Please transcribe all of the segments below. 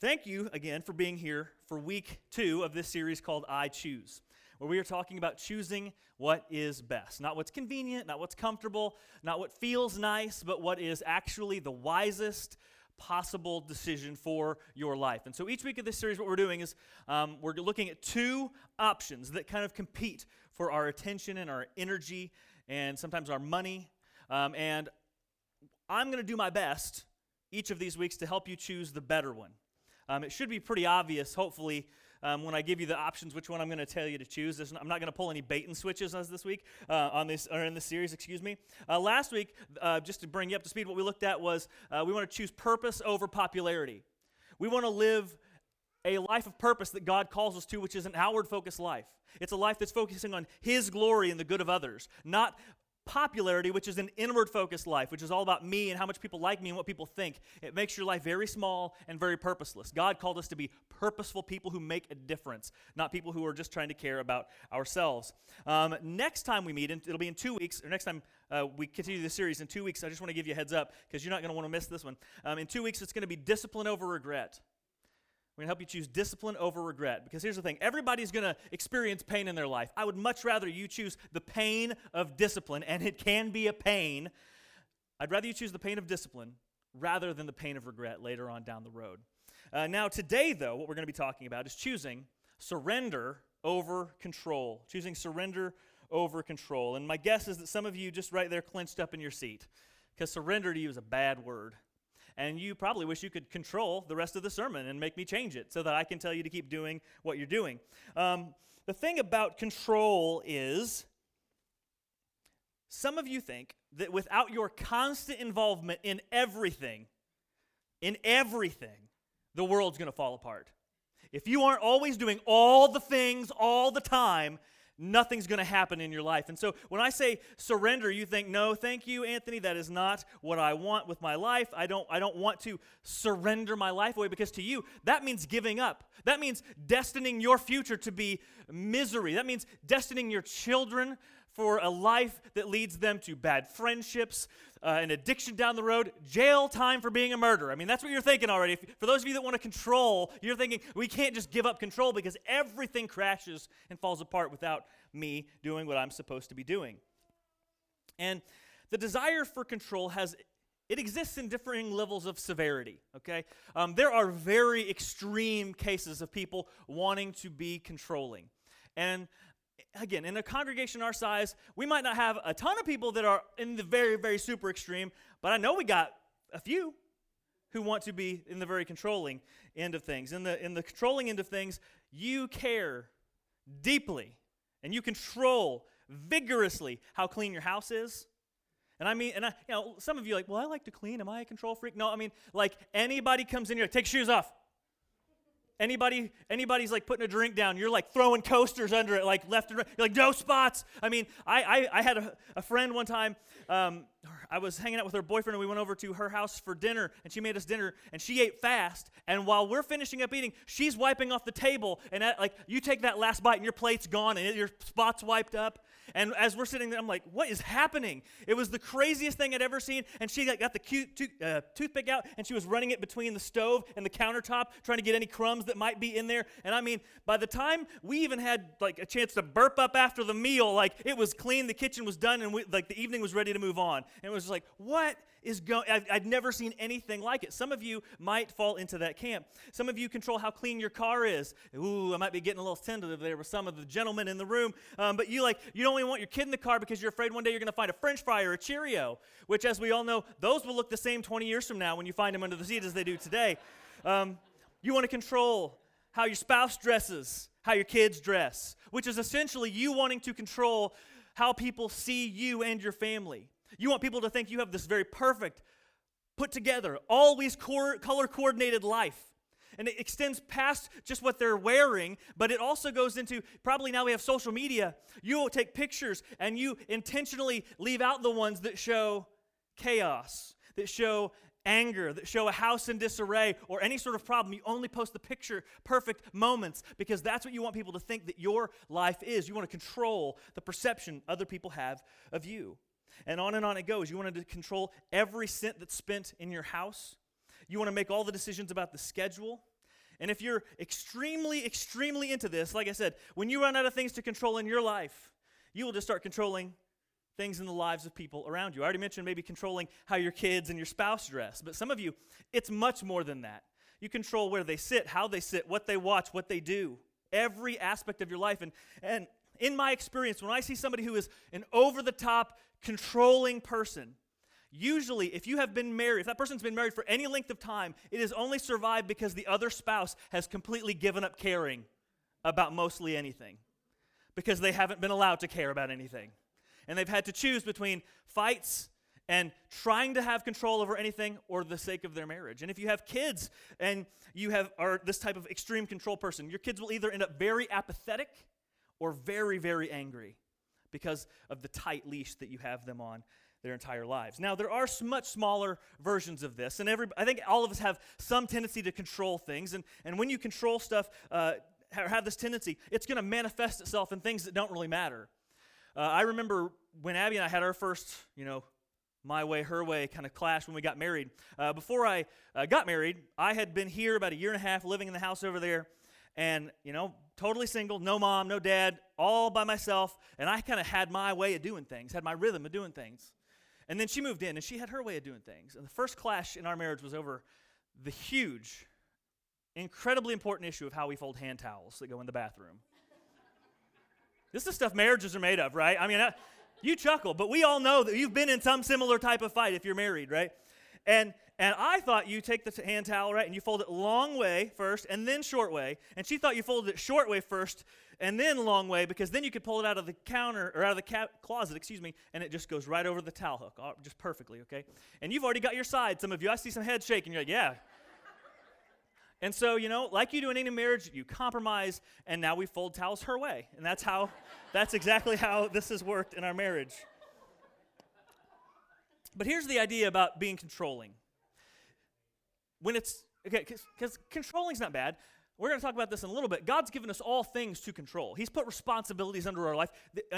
Thank you again for being here for week two of this series called I Choose, where we are talking about choosing what is best. Not what's convenient, not what's comfortable, not what feels nice, but what is actually the wisest possible decision for your life. And so each week of this series, what we're doing is um, we're looking at two options that kind of compete for our attention and our energy and sometimes our money. Um, and I'm going to do my best each of these weeks to help you choose the better one. Um, it should be pretty obvious, hopefully, um, when I give you the options, which one I'm going to tell you to choose. I'm not going to pull any bait and switches as this week uh, on this or in this series. Excuse me. Uh, last week, uh, just to bring you up to speed, what we looked at was uh, we want to choose purpose over popularity. We want to live a life of purpose that God calls us to, which is an outward focused life. It's a life that's focusing on His glory and the good of others, not popularity, which is an inward focused life, which is all about me and how much people like me and what people think. It makes your life very small and very purposeless. God called us to be purposeful people who make a difference, not people who are just trying to care about ourselves. Um, next time we meet, it'll be in two weeks, or next time uh, we continue the series in two weeks, I just want to give you a heads up because you're not going to want to miss this one. Um, in two weeks, it's going to be discipline over regret. We're going to help you choose discipline over regret. Because here's the thing everybody's going to experience pain in their life. I would much rather you choose the pain of discipline, and it can be a pain. I'd rather you choose the pain of discipline rather than the pain of regret later on down the road. Uh, now, today, though, what we're going to be talking about is choosing surrender over control. Choosing surrender over control. And my guess is that some of you just right there clenched up in your seat because surrender to you is a bad word and you probably wish you could control the rest of the sermon and make me change it so that I can tell you to keep doing what you're doing. Um, the thing about control is some of you think that without your constant involvement in everything, in everything, the world's going to fall apart. If you aren't always doing all the things all the time, nothing's going to happen in your life. And so when I say surrender, you think, "No, thank you, Anthony, that is not what I want with my life. I don't I don't want to surrender my life away because to you, that means giving up. That means destining your future to be misery. That means destining your children for a life that leads them to bad friendships, uh, an addiction down the road, jail time for being a murderer. I mean, that's what you're thinking already. If, for those of you that want to control, you're thinking, we can't just give up control because everything crashes and falls apart without me doing what I'm supposed to be doing. And the desire for control has it exists in differing levels of severity okay um, there are very extreme cases of people wanting to be controlling and again, in a congregation our size, we might not have a ton of people that are in the very, very super extreme, but I know we got a few who want to be in the very controlling end of things. In the, in the controlling end of things, you care deeply and you control vigorously how clean your house is. And I mean, and I, you know, some of you like, well, I like to clean. Am I a control freak? No, I mean, like anybody comes in here, take shoes off. Anybody, anybody's like putting a drink down, you're like throwing coasters under it, like left and right. You're like, no spots. I mean, I, I, I had a, a friend one time, um, I was hanging out with her boyfriend and we went over to her house for dinner and she made us dinner and she ate fast. And while we're finishing up eating, she's wiping off the table and at, like you take that last bite and your plate's gone and your spot's wiped up. And as we're sitting there, I'm like, what is happening? It was the craziest thing I'd ever seen. And she got the cute to- uh, toothpick out and she was running it between the stove and the countertop, trying to get any crumbs that might be in there. And I mean, by the time we even had like a chance to burp up after the meal, like it was clean, the kitchen was done, and we, like the evening was ready to move on. And it was like, what is going I'd never seen anything like it. Some of you might fall into that camp. Some of you control how clean your car is. Ooh, I might be getting a little tentative there with some of the gentlemen in the room. Um, but you like you don't even want your kid in the car because you're afraid one day you're going to find a French fry or a Cheerio, which, as we all know, those will look the same 20 years from now when you find them under the seat as they do today. Um, you want to control how your spouse dresses, how your kids dress, which is essentially you wanting to control how people see you and your family. You want people to think you have this very perfect, put together, always color coordinated life. And it extends past just what they're wearing, but it also goes into probably now we have social media. You will take pictures and you intentionally leave out the ones that show chaos, that show anger, that show a house in disarray, or any sort of problem. You only post the picture perfect moments because that's what you want people to think that your life is. You want to control the perception other people have of you. And on and on it goes. You want to control every cent that's spent in your house. You want to make all the decisions about the schedule. And if you're extremely, extremely into this, like I said, when you run out of things to control in your life, you will just start controlling things in the lives of people around you. I already mentioned maybe controlling how your kids and your spouse dress, but some of you, it's much more than that. You control where they sit, how they sit, what they watch, what they do, every aspect of your life. And, and in my experience, when I see somebody who is an over the top, controlling person, Usually, if you have been married, if that person's been married for any length of time, it has only survived because the other spouse has completely given up caring about mostly anything because they haven't been allowed to care about anything. And they've had to choose between fights and trying to have control over anything or the sake of their marriage. And if you have kids and you have are this type of extreme control person, your kids will either end up very apathetic or very very angry because of the tight leash that you have them on their entire lives. Now, there are much smaller versions of this, and every, I think all of us have some tendency to control things. And, and when you control stuff, uh, have this tendency, it's going to manifest itself in things that don't really matter. Uh, I remember when Abby and I had our first, you know, my way, her way kind of clash when we got married. Uh, before I uh, got married, I had been here about a year and a half, living in the house over there, and, you know, totally single, no mom, no dad, all by myself, and I kind of had my way of doing things, had my rhythm of doing things. And then she moved in and she had her way of doing things. And the first clash in our marriage was over the huge, incredibly important issue of how we fold hand towels that go in the bathroom. this is stuff marriages are made of, right? I mean, I, you chuckle, but we all know that you've been in some similar type of fight if you're married, right? And and I thought you take the hand towel, right, and you fold it long way first and then short way. And she thought you folded it short way first and then long way because then you could pull it out of the counter or out of the ca- closet, excuse me, and it just goes right over the towel hook, just perfectly, okay? And you've already got your side. Some of you, I see some heads shaking. You're like, yeah. and so, you know, like you do in any marriage, you compromise, and now we fold towels her way. And that's how, that's exactly how this has worked in our marriage. But here's the idea about being controlling when it's, okay, because controlling's not bad. We're going to talk about this in a little bit. God's given us all things to control. He's put responsibilities under our life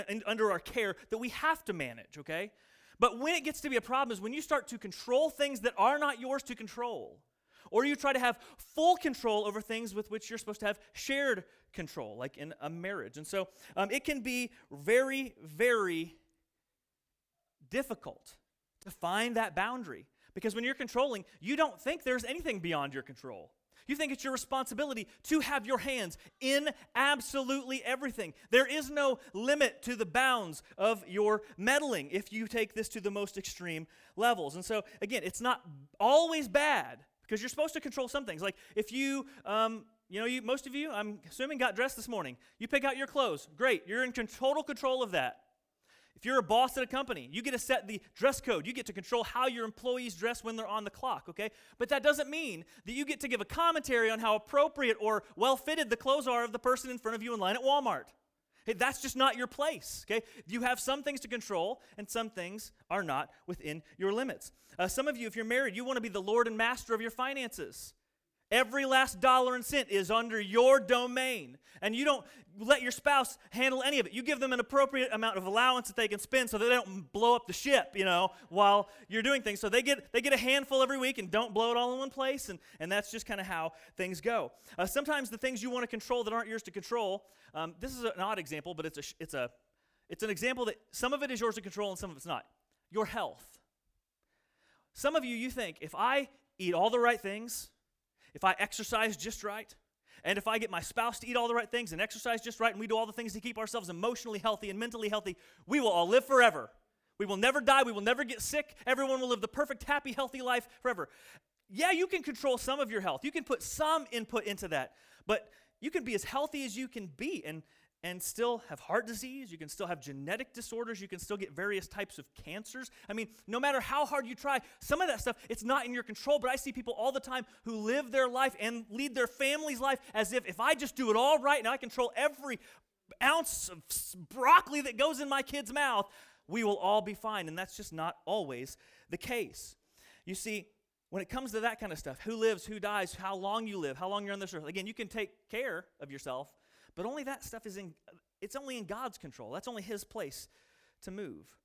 and under our care that we have to manage, okay? But when it gets to be a problem is when you start to control things that are not yours to control. Or you try to have full control over things with which you're supposed to have shared control, like in a marriage. And so um, it can be very, very difficult to find that boundary. Because when you're controlling, you don't think there's anything beyond your control. You think it's your responsibility to have your hands in absolutely everything. There is no limit to the bounds of your meddling if you take this to the most extreme levels. And so, again, it's not always bad because you're supposed to control some things. Like if you, um, you know, you, most of you, I'm assuming, got dressed this morning. You pick out your clothes. Great. You're in total control of that. If you're a boss at a company, you get to set the dress code. You get to control how your employees dress when they're on the clock, okay? But that doesn't mean that you get to give a commentary on how appropriate or well fitted the clothes are of the person in front of you in line at Walmart. Hey, that's just not your place, okay? You have some things to control, and some things are not within your limits. Uh, some of you, if you're married, you want to be the Lord and master of your finances. Every last dollar and cent is under your domain. And you don't let your spouse handle any of it. You give them an appropriate amount of allowance that they can spend so they don't blow up the ship, you know, while you're doing things. So they get, they get a handful every week and don't blow it all in one place. And, and that's just kind of how things go. Uh, sometimes the things you want to control that aren't yours to control, um, this is an odd example, but it's, a, it's, a, it's an example that some of it is yours to control and some of it's not. Your health. Some of you, you think, if I eat all the right things, if I exercise just right, and if I get my spouse to eat all the right things and exercise just right, and we do all the things to keep ourselves emotionally healthy and mentally healthy, we will all live forever. We will never die. We will never get sick. Everyone will live the perfect, happy, healthy life forever. Yeah, you can control some of your health. You can put some input into that. But you can be as healthy as you can be. And and still have heart disease. You can still have genetic disorders. You can still get various types of cancers. I mean, no matter how hard you try, some of that stuff, it's not in your control. But I see people all the time who live their life and lead their family's life as if if I just do it all right and I control every ounce of broccoli that goes in my kid's mouth, we will all be fine. And that's just not always the case. You see, when it comes to that kind of stuff, who lives, who dies, how long you live, how long you're on this earth, again, you can take care of yourself but only that stuff is in, it's only in God's control. That's only His place to move.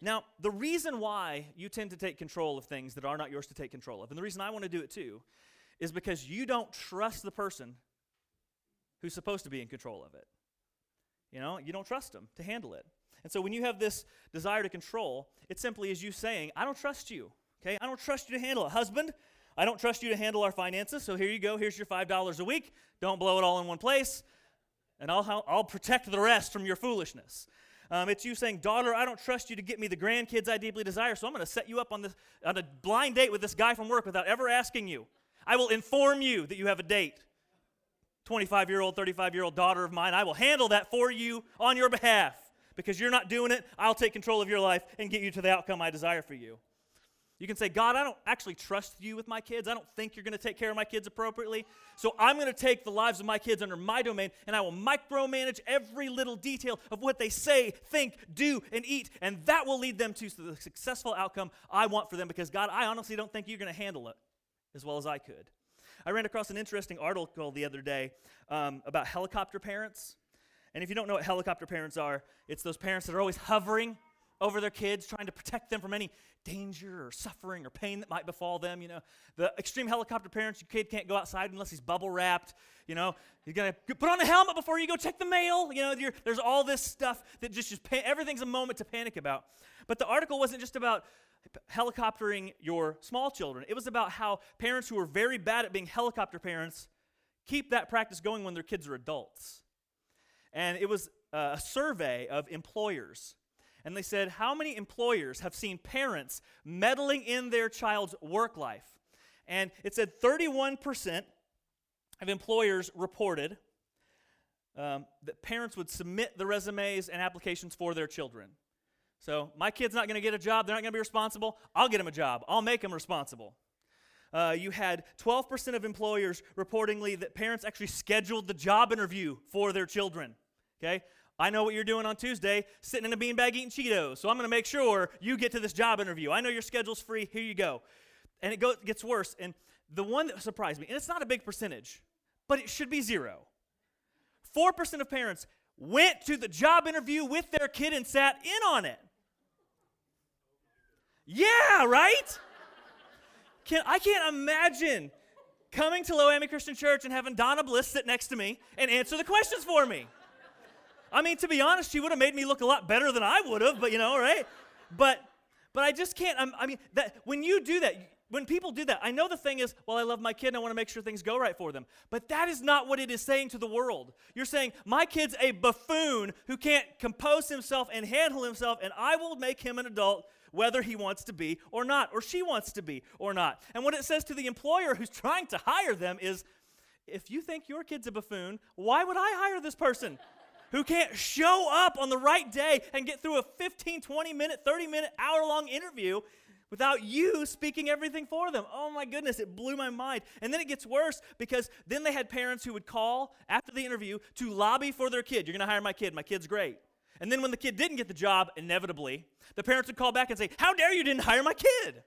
Now, the reason why you tend to take control of things that are not yours to take control of, and the reason I want to do it too, is because you don't trust the person who's supposed to be in control of it. You know, you don't trust them to handle it. And so when you have this desire to control, it simply is you saying, I don't trust you. Okay? I don't trust you to handle it. Husband, I don't trust you to handle our finances, so here you go. Here's your $5 a week. Don't blow it all in one place, and I'll, I'll protect the rest from your foolishness. Um, it's you saying, Daughter, I don't trust you to get me the grandkids I deeply desire, so I'm going to set you up on, this, on a blind date with this guy from work without ever asking you. I will inform you that you have a date. 25 year old, 35 year old daughter of mine, I will handle that for you on your behalf. Because you're not doing it, I'll take control of your life and get you to the outcome I desire for you. You can say, God, I don't actually trust you with my kids. I don't think you're going to take care of my kids appropriately. So I'm going to take the lives of my kids under my domain and I will micromanage every little detail of what they say, think, do, and eat. And that will lead them to the successful outcome I want for them because, God, I honestly don't think you're going to handle it as well as I could. I ran across an interesting article the other day um, about helicopter parents. And if you don't know what helicopter parents are, it's those parents that are always hovering over their kids, trying to protect them from any danger or suffering or pain that might befall them. You know, the extreme helicopter parents, your kid can't go outside unless he's bubble wrapped. You know, you're gonna put on a helmet before you go check the mail. You know, there's all this stuff that just, just everything's a moment to panic about. But the article wasn't just about helicoptering your small children. It was about how parents who are very bad at being helicopter parents keep that practice going when their kids are adults. And it was uh, a survey of employers. And they said, How many employers have seen parents meddling in their child's work life? And it said 31% of employers reported um, that parents would submit the resumes and applications for their children. So my kid's not going to get a job. They're not going to be responsible. I'll get them a job. I'll make them responsible. Uh, you had 12% of employers reportingly that parents actually scheduled the job interview for their children. Okay? I know what you're doing on Tuesday, sitting in a beanbag eating Cheetos. So I'm going to make sure you get to this job interview. I know your schedule's free. Here you go. And it go, gets worse. And the one that surprised me, and it's not a big percentage, but it should be zero. 4% of parents went to the job interview with their kid and sat in on it. Yeah, right? Can, I can't imagine coming to Low Christian Church and having Donna Bliss sit next to me and answer the questions for me. I mean, to be honest, she would have made me look a lot better than I would have, but you know, right? But but I just can't. I'm, i mean, that when you do that, when people do that, I know the thing is, well, I love my kid and I want to make sure things go right for them. But that is not what it is saying to the world. You're saying, my kid's a buffoon who can't compose himself and handle himself, and I will make him an adult whether he wants to be or not, or she wants to be or not. And what it says to the employer who's trying to hire them is if you think your kid's a buffoon, why would I hire this person? Who can't show up on the right day and get through a 15, 20 minute, 30 minute, hour long interview without you speaking everything for them. Oh my goodness, it blew my mind. And then it gets worse because then they had parents who would call after the interview to lobby for their kid. You're going to hire my kid. My kid's great. And then when the kid didn't get the job, inevitably, the parents would call back and say, How dare you didn't hire my kid?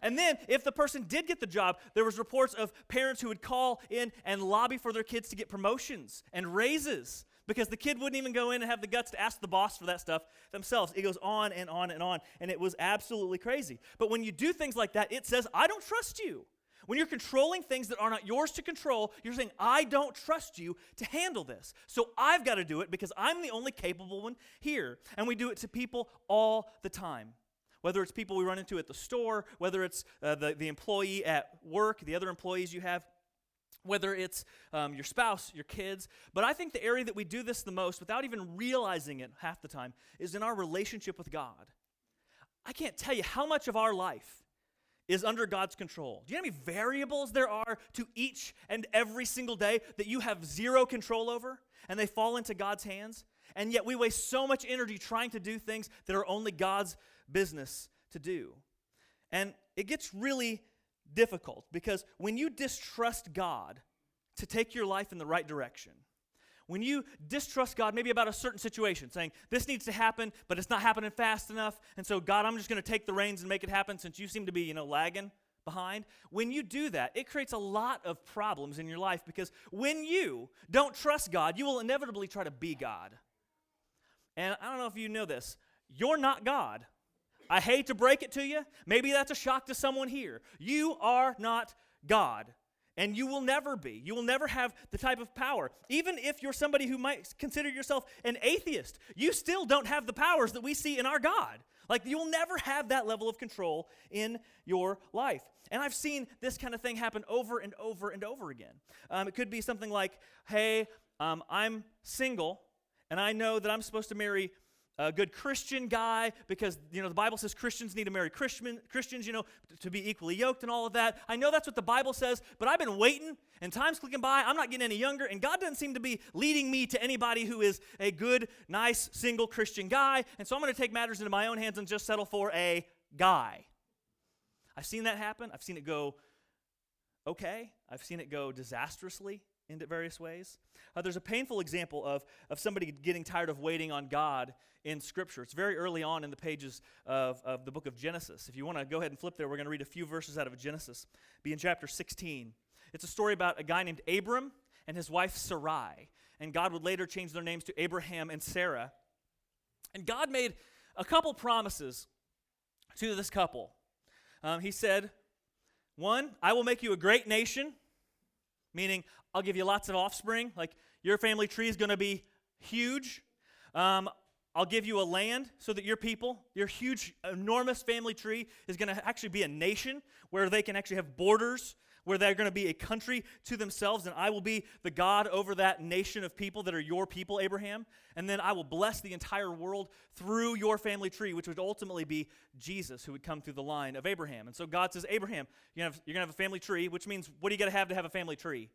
And then if the person did get the job, there was reports of parents who would call in and lobby for their kids to get promotions and raises because the kid wouldn't even go in and have the guts to ask the boss for that stuff themselves. It goes on and on and on, and it was absolutely crazy. But when you do things like that, it says, I don't trust you. When you're controlling things that are not yours to control, you're saying, I don't trust you to handle this. So I've got to do it because I'm the only capable one here. And we do it to people all the time. Whether it's people we run into at the store, whether it's uh, the, the employee at work, the other employees you have, whether it's um, your spouse, your kids. But I think the area that we do this the most, without even realizing it half the time, is in our relationship with God. I can't tell you how much of our life is under God's control. Do you know how many variables there are to each and every single day that you have zero control over and they fall into God's hands? And yet we waste so much energy trying to do things that are only God's business to do. And it gets really difficult because when you distrust God to take your life in the right direction, when you distrust God, maybe about a certain situation, saying, This needs to happen, but it's not happening fast enough, and so, God, I'm just going to take the reins and make it happen since you seem to be, you know, lagging behind. When you do that, it creates a lot of problems in your life because when you don't trust God, you will inevitably try to be God. And I don't know if you know this, you're not God. I hate to break it to you. Maybe that's a shock to someone here. You are not God. And you will never be. You will never have the type of power. Even if you're somebody who might consider yourself an atheist, you still don't have the powers that we see in our God. Like, you'll never have that level of control in your life. And I've seen this kind of thing happen over and over and over again. Um, it could be something like, hey, um, I'm single, and I know that I'm supposed to marry a good Christian guy because you know the Bible says Christians need to marry Christian, Christians, you know, to be equally yoked and all of that. I know that's what the Bible says, but I've been waiting and time's clicking by. I'm not getting any younger, and God doesn't seem to be leading me to anybody who is a good, nice, single Christian guy. And so I'm going to take matters into my own hands and just settle for a guy. I've seen that happen. I've seen it go okay. I've seen it go disastrously in various ways. Uh, there's a painful example of, of somebody getting tired of waiting on God in Scripture. It's very early on in the pages of, of the book of Genesis. If you want to go ahead and flip there, we're going to read a few verses out of Genesis. Be in chapter 16. It's a story about a guy named Abram and his wife Sarai. And God would later change their names to Abraham and Sarah. And God made a couple promises to this couple. Um, he said, One, I will make you a great nation, meaning I'll give you lots of offspring. Like your family tree is going to be huge. Um, I'll give you a land so that your people, your huge, enormous family tree, is going to actually be a nation where they can actually have borders, where they're going to be a country to themselves, and I will be the God over that nation of people that are your people, Abraham. And then I will bless the entire world through your family tree, which would ultimately be Jesus, who would come through the line of Abraham. And so God says, Abraham, you're going to have a family tree, which means what do you got to have to have a family tree?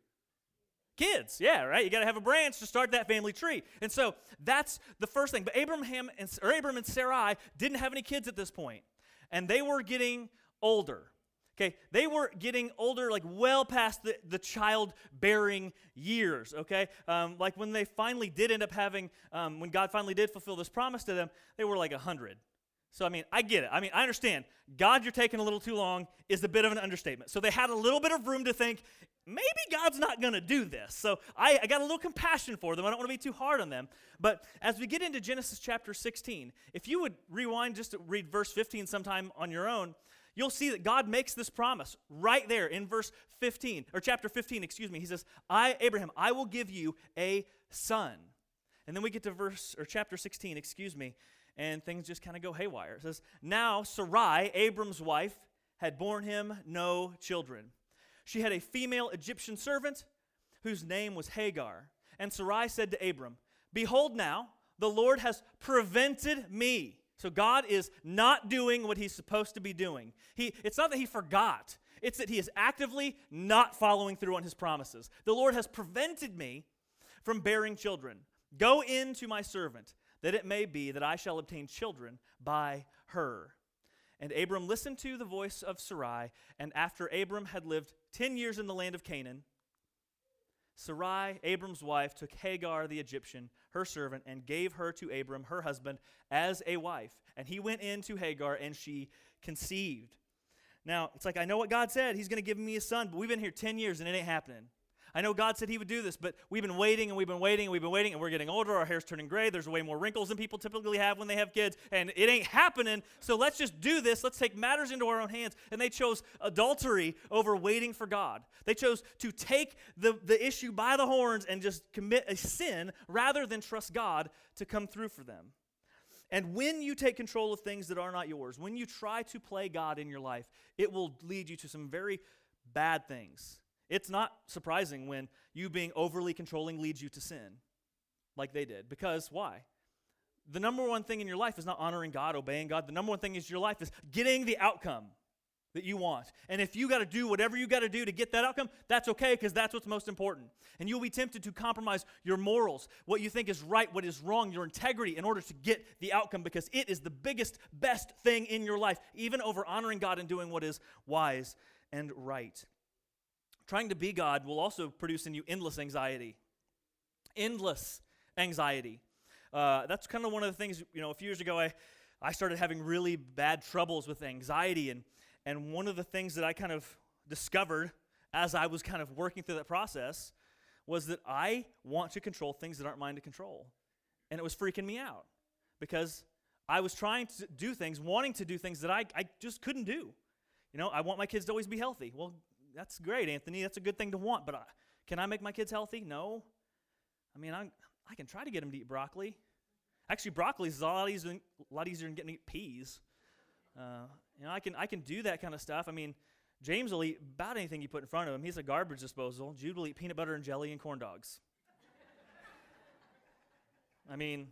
Kids, yeah, right? You got to have a branch to start that family tree. And so that's the first thing. But Abraham and, or Abram and Sarai didn't have any kids at this point, and they were getting older. Okay, they were getting older, like well past the, the childbearing years, okay? Um, like when they finally did end up having, um, when God finally did fulfill this promise to them, they were like 100. So, I mean, I get it. I mean, I understand. God, you're taking a little too long is a bit of an understatement. So, they had a little bit of room to think, maybe God's not going to do this. So, I, I, got a little compassion for them. I don't want to be too hard on them. But as we get into Genesis chapter 16, if you would rewind just to read verse 15 sometime on your own, you'll see that God makes this promise right there in verse 15, or chapter 15, excuse me. He says, I, Abraham, I will give you a son. And then we get to verse, or chapter 16, excuse me and things just kind of go haywire. It says, Now Sarai, Abram's wife, had borne him no children. She had a female Egyptian servant whose name was Hagar. And Sarai said to Abram, Behold, now the Lord has prevented me. So God is not doing what he's supposed to be doing. He, it's not that he forgot, it's that he is actively not following through on his promises. The Lord has prevented me from bearing children. Go in to my servant that it may be that I shall obtain children by her. And Abram listened to the voice of Sarai, and after Abram had lived ten years in the land of Canaan, Sarai, Abram's wife, took Hagar the Egyptian, her servant, and gave her to Abram, her husband, as a wife. And he went in to Hagar, and she conceived. Now, it's like, I know what God said. He's going to give me a son, but we've been here 10 years, and it ain't happening. I know God said He would do this, but we've been waiting and we've been waiting and we've been waiting, and we're getting older. Our hair's turning gray. There's way more wrinkles than people typically have when they have kids, and it ain't happening. So let's just do this. Let's take matters into our own hands. And they chose adultery over waiting for God. They chose to take the, the issue by the horns and just commit a sin rather than trust God to come through for them. And when you take control of things that are not yours, when you try to play God in your life, it will lead you to some very bad things. It's not surprising when you being overly controlling leads you to sin, like they did. Because why? The number one thing in your life is not honoring God, obeying God. The number one thing in your life is getting the outcome that you want. And if you got to do whatever you got to do to get that outcome, that's okay because that's what's most important. And you'll be tempted to compromise your morals, what you think is right, what is wrong, your integrity in order to get the outcome because it is the biggest, best thing in your life, even over honoring God and doing what is wise and right. Trying to be God will also produce in you endless anxiety. Endless anxiety. Uh, that's kind of one of the things, you know, a few years ago, I, I started having really bad troubles with anxiety. And, and one of the things that I kind of discovered as I was kind of working through that process was that I want to control things that aren't mine to control. And it was freaking me out because I was trying to do things, wanting to do things that I, I just couldn't do. You know, I want my kids to always be healthy. Well, that's great, Anthony. That's a good thing to want, but I, can I make my kids healthy? No. I mean, I, I can try to get them to eat broccoli. Actually, broccoli is a lot easier, a lot easier than getting to eat peas. Uh, you know, I can, I can do that kind of stuff. I mean, James will eat about anything you put in front of him. He's a garbage disposal. Jude will eat peanut butter and jelly and corn dogs. I mean,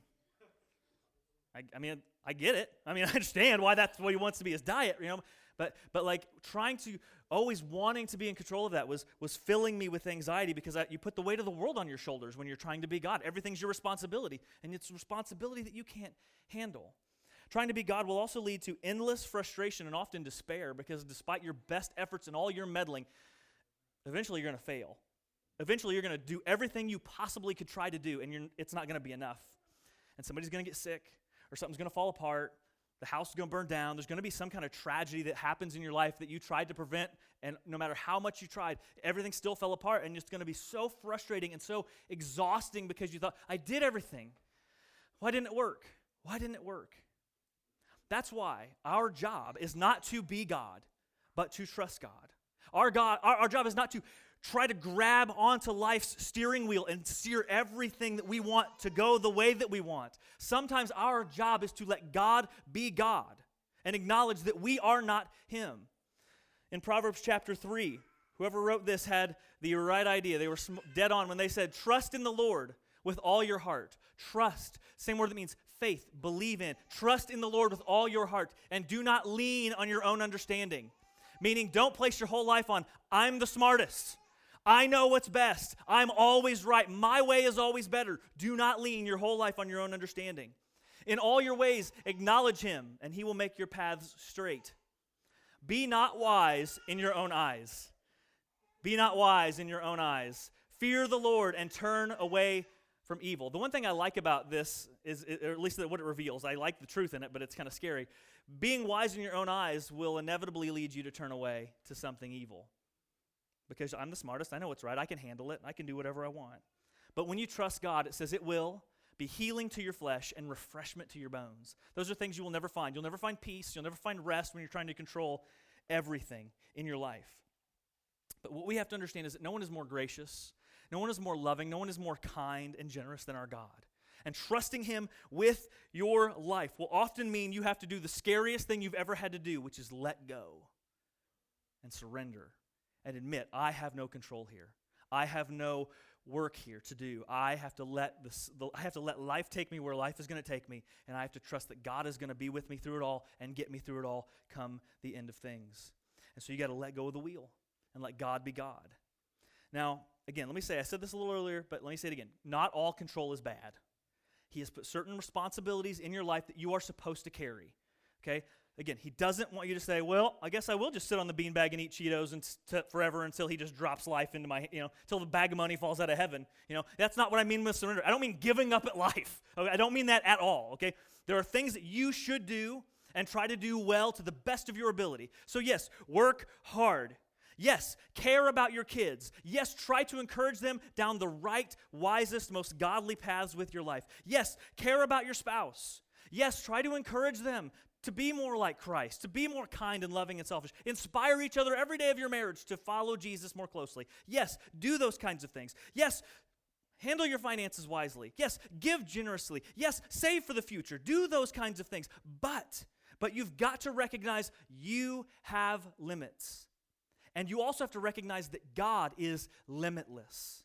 I, I mean, I get it. I mean, I understand why that's what he wants to be his diet, you know. But but like trying to always wanting to be in control of that was was filling me with anxiety because I, you put the weight of the world on your shoulders when you're trying to be God. Everything's your responsibility, and it's responsibility that you can't handle. Trying to be God will also lead to endless frustration and often despair because despite your best efforts and all your meddling, eventually you're going to fail. Eventually you're going to do everything you possibly could try to do, and it's not going to be enough. And somebody's going to get sick, or something's going to fall apart, the house is going to burn down. There's going to be some kind of tragedy that happens in your life that you tried to prevent, and no matter how much you tried, everything still fell apart, and it's going to be so frustrating and so exhausting because you thought, I did everything. Why didn't it work? Why didn't it work? That's why our job is not to be God, but to trust God. Our, God, our, our job is not to try to grab onto life's steering wheel and steer everything that we want to go the way that we want. Sometimes our job is to let God be God and acknowledge that we are not Him. In Proverbs chapter 3, whoever wrote this had the right idea. They were dead on when they said, Trust in the Lord with all your heart. Trust, same word that means faith, believe in. Trust in the Lord with all your heart and do not lean on your own understanding. Meaning, don't place your whole life on, I'm the smartest. I know what's best. I'm always right. My way is always better. Do not lean your whole life on your own understanding. In all your ways, acknowledge him, and he will make your paths straight. Be not wise in your own eyes. Be not wise in your own eyes. Fear the Lord and turn away from evil. The one thing I like about this is, or at least what it reveals, I like the truth in it, but it's kind of scary. Being wise in your own eyes will inevitably lead you to turn away to something evil because I'm the smartest. I know what's right. I can handle it. I can do whatever I want. But when you trust God, it says it will be healing to your flesh and refreshment to your bones. Those are things you will never find. You'll never find peace. You'll never find rest when you're trying to control everything in your life. But what we have to understand is that no one is more gracious, no one is more loving, no one is more kind and generous than our God. And trusting Him with your life will often mean you have to do the scariest thing you've ever had to do, which is let go and surrender and admit, I have no control here. I have no work here to do. I have to let this, the, I have to let life take me where life is going to take me, and I have to trust that God is going to be with me through it all and get me through it all come the end of things. And so you got to let go of the wheel and let God be God. Now, again, let me say, I said this a little earlier, but let me say it again. Not all control is bad. He has put certain responsibilities in your life that you are supposed to carry. Okay? Again, he doesn't want you to say, well, I guess I will just sit on the beanbag and eat Cheetos and st- forever until he just drops life into my, you know, until the bag of money falls out of heaven. You know, that's not what I mean with surrender. I don't mean giving up at life. Okay? I don't mean that at all, okay? There are things that you should do and try to do well to the best of your ability. So, yes, work hard. Yes, care about your kids. Yes, try to encourage them down the right, wisest, most godly paths with your life. Yes, care about your spouse. Yes, try to encourage them to be more like Christ, to be more kind and loving and selfish. Inspire each other every day of your marriage to follow Jesus more closely. Yes, do those kinds of things. Yes, handle your finances wisely. Yes, give generously. Yes, save for the future. Do those kinds of things. But but you've got to recognize you have limits. And you also have to recognize that God is limitless.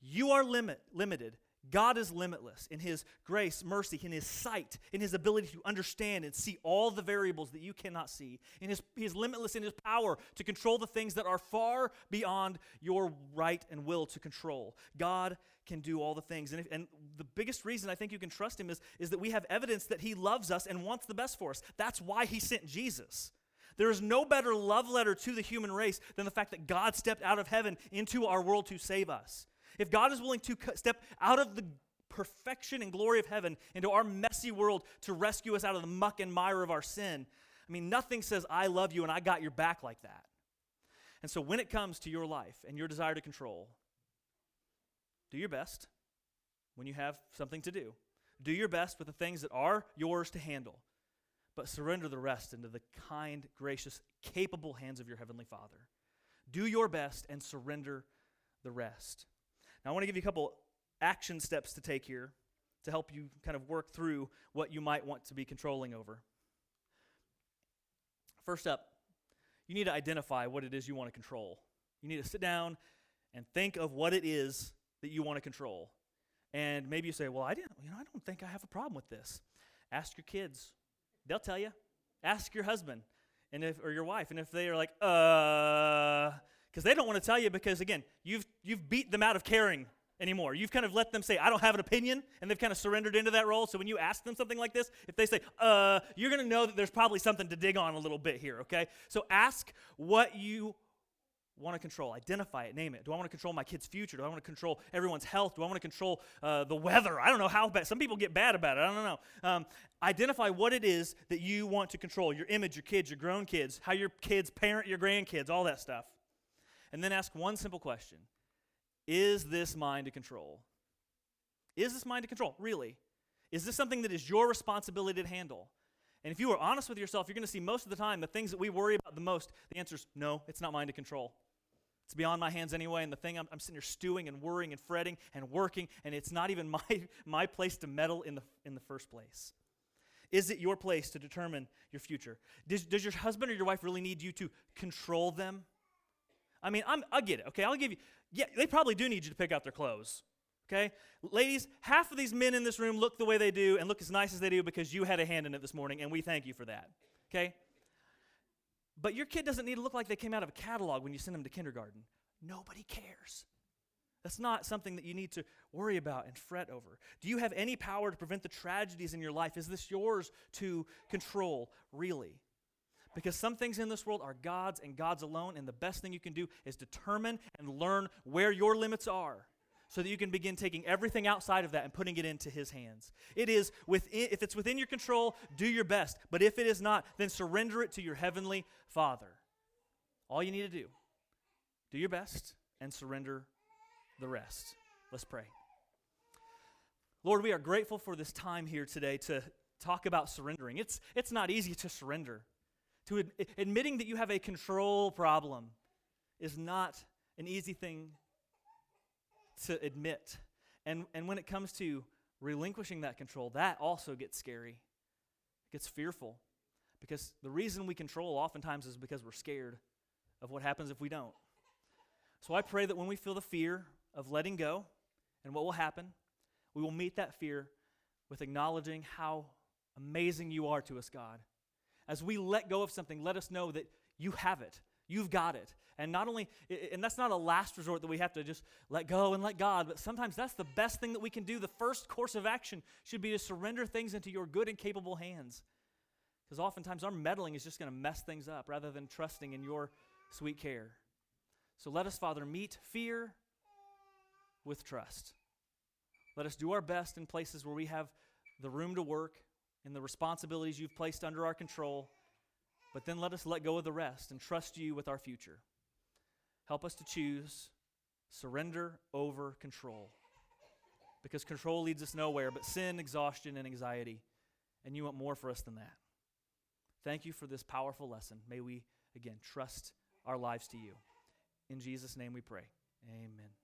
You are limit, limited God is limitless in His grace, mercy, in His sight, in His ability to understand and see all the variables that you cannot see. In his, he is limitless in His power to control the things that are far beyond your right and will to control. God can do all the things. And, if, and the biggest reason I think you can trust Him is, is that we have evidence that He loves us and wants the best for us. That's why He sent Jesus. There is no better love letter to the human race than the fact that God stepped out of heaven into our world to save us. If God is willing to step out of the perfection and glory of heaven into our messy world to rescue us out of the muck and mire of our sin, I mean, nothing says, I love you and I got your back like that. And so when it comes to your life and your desire to control, do your best when you have something to do. Do your best with the things that are yours to handle, but surrender the rest into the kind, gracious, capable hands of your Heavenly Father. Do your best and surrender the rest. Now, I want to give you a couple action steps to take here to help you kind of work through what you might want to be controlling over. First up, you need to identify what it is you want to control. You need to sit down and think of what it is that you want to control. And maybe you say, "Well, I didn't, you know, I don't think I have a problem with this." Ask your kids. They'll tell you. Ask your husband and if or your wife and if they are like, "Uh," cuz they don't want to tell you because again, you've you've beat them out of caring anymore. You've kind of let them say, I don't have an opinion, and they've kind of surrendered into that role. So when you ask them something like this, if they say, uh, you're going to know that there's probably something to dig on a little bit here, okay? So ask what you want to control. Identify it, name it. Do I want to control my kid's future? Do I want to control everyone's health? Do I want to control uh, the weather? I don't know how bad. Some people get bad about it. I don't know. Um, identify what it is that you want to control your image, your kids, your grown kids, how your kids parent your grandkids, all that stuff. And then ask one simple question is this mine to control? Is this mine to control? Really? Is this something that is your responsibility to handle? And if you are honest with yourself, you're going to see most of the time the things that we worry about the most, the answer is no, it's not mine to control. It's beyond my hands anyway, and the thing I'm, I'm sitting here stewing and worrying and fretting and working, and it's not even my, my place to meddle in the, in the first place. Is it your place to determine your future? Does, does your husband or your wife really need you to control them? I mean, I'm, I get it, okay? I'll give you, yeah, they probably do need you to pick out their clothes. Okay? Ladies, half of these men in this room look the way they do and look as nice as they do because you had a hand in it this morning, and we thank you for that. Okay? But your kid doesn't need to look like they came out of a catalog when you send them to kindergarten. Nobody cares. That's not something that you need to worry about and fret over. Do you have any power to prevent the tragedies in your life? Is this yours to control, really? Because some things in this world are God's and God's alone, and the best thing you can do is determine and learn where your limits are so that you can begin taking everything outside of that and putting it into his hands. It is within if it's within your control, do your best. But if it is not, then surrender it to your heavenly Father. All you need to do. Do your best and surrender the rest. Let's pray. Lord, we are grateful for this time here today to talk about surrendering. It's it's not easy to surrender to ad- admitting that you have a control problem is not an easy thing to admit. And, and when it comes to relinquishing that control, that also gets scary, it gets fearful. Because the reason we control oftentimes is because we're scared of what happens if we don't. So I pray that when we feel the fear of letting go and what will happen, we will meet that fear with acknowledging how amazing you are to us, God, as we let go of something, let us know that you have it. You've got it. And not only, and that's not a last resort that we have to just let go and let God, but sometimes that's the best thing that we can do. The first course of action should be to surrender things into your good and capable hands. Because oftentimes our meddling is just going to mess things up rather than trusting in your sweet care. So let us, Father, meet fear with trust. Let us do our best in places where we have the room to work and the responsibilities you've placed under our control, but then let us let go of the rest and trust you with our future. Help us to choose surrender over control. Because control leads us nowhere but sin, exhaustion, and anxiety. And you want more for us than that. Thank you for this powerful lesson. May we, again, trust our lives to you. In Jesus' name we pray. Amen.